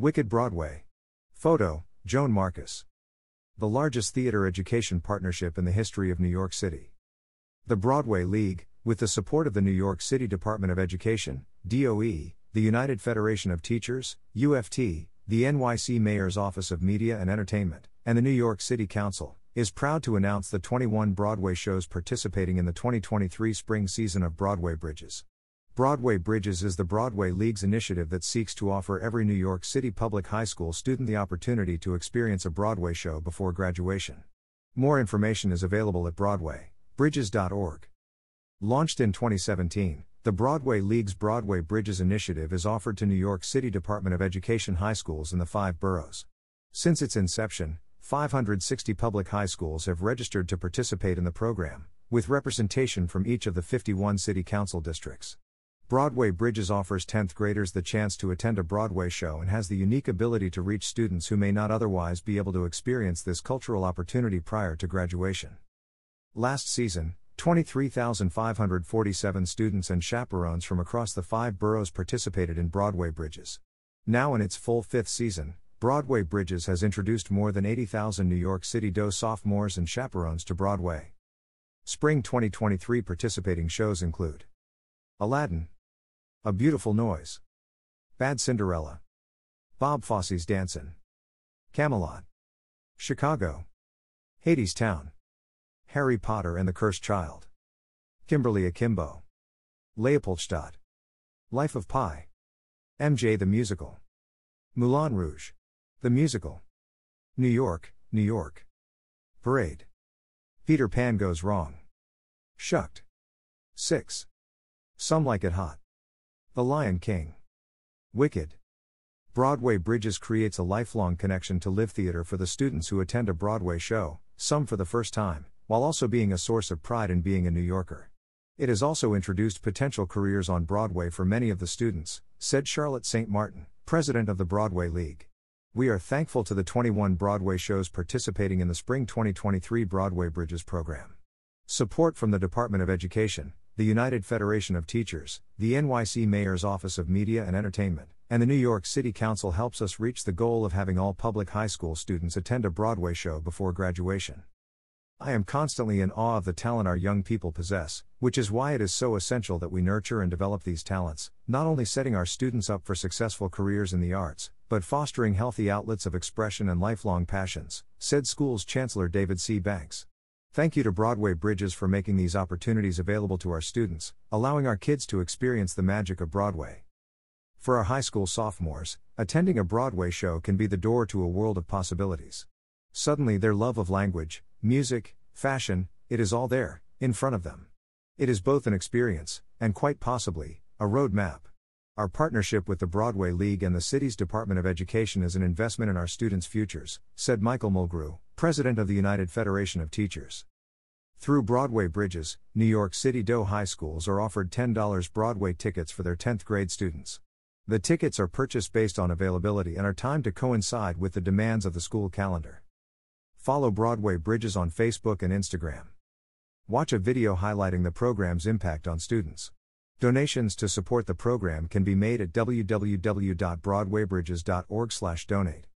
Wicked Broadway. Photo, Joan Marcus. The largest theater education partnership in the history of New York City. The Broadway League, with the support of the New York City Department of Education, DOE, the United Federation of Teachers, UFT, the NYC Mayor's Office of Media and Entertainment, and the New York City Council, is proud to announce the 21 Broadway shows participating in the 2023 spring season of Broadway Bridges. Broadway Bridges is the Broadway League's initiative that seeks to offer every New York City public high school student the opportunity to experience a Broadway show before graduation. More information is available at BroadwayBridges.org. Launched in 2017, the Broadway League's Broadway Bridges initiative is offered to New York City Department of Education high schools in the five boroughs. Since its inception, 560 public high schools have registered to participate in the program, with representation from each of the 51 city council districts. Broadway Bridges offers 10th graders the chance to attend a Broadway show and has the unique ability to reach students who may not otherwise be able to experience this cultural opportunity prior to graduation. Last season, 23,547 students and chaperones from across the five boroughs participated in Broadway Bridges. Now in its full fifth season, Broadway Bridges has introduced more than 80,000 New York City DOE sophomores and chaperones to Broadway. Spring 2023 participating shows include Aladdin, a Beautiful Noise. Bad Cinderella. Bob Fosse's Dancin'. Camelot. Chicago. Hadestown. Harry Potter and the Cursed Child. Kimberly Akimbo. Leopoldstadt. Life of Pi. MJ the Musical. Moulin Rouge. The Musical. New York, New York. Parade. Peter Pan Goes Wrong. Shucked. 6. Some Like It Hot. The Lion King. Wicked. Broadway Bridges creates a lifelong connection to live theater for the students who attend a Broadway show, some for the first time, while also being a source of pride in being a New Yorker. It has also introduced potential careers on Broadway for many of the students, said Charlotte St. Martin, president of the Broadway League. We are thankful to the 21 Broadway shows participating in the Spring 2023 Broadway Bridges program. Support from the Department of Education, the United Federation of Teachers, the NYC Mayor's Office of Media and Entertainment, and the New York City Council helps us reach the goal of having all public high school students attend a Broadway show before graduation. I am constantly in awe of the talent our young people possess, which is why it is so essential that we nurture and develop these talents, not only setting our students up for successful careers in the arts, but fostering healthy outlets of expression and lifelong passions, said school's Chancellor David C. Banks. Thank you to Broadway Bridges for making these opportunities available to our students, allowing our kids to experience the magic of Broadway. For our high school sophomores, attending a Broadway show can be the door to a world of possibilities. Suddenly, their love of language, music, fashion, it is all there, in front of them. It is both an experience, and quite possibly, a roadmap. Our partnership with the Broadway League and the city's Department of Education is an investment in our students' futures, said Michael Mulgrew, president of the United Federation of Teachers. Through Broadway Bridges, New York City DOE high schools are offered $10 Broadway tickets for their 10th grade students. The tickets are purchased based on availability and are timed to coincide with the demands of the school calendar. Follow Broadway Bridges on Facebook and Instagram. Watch a video highlighting the program's impact on students. Donations to support the program can be made at www.broadwaybridges.org/donate.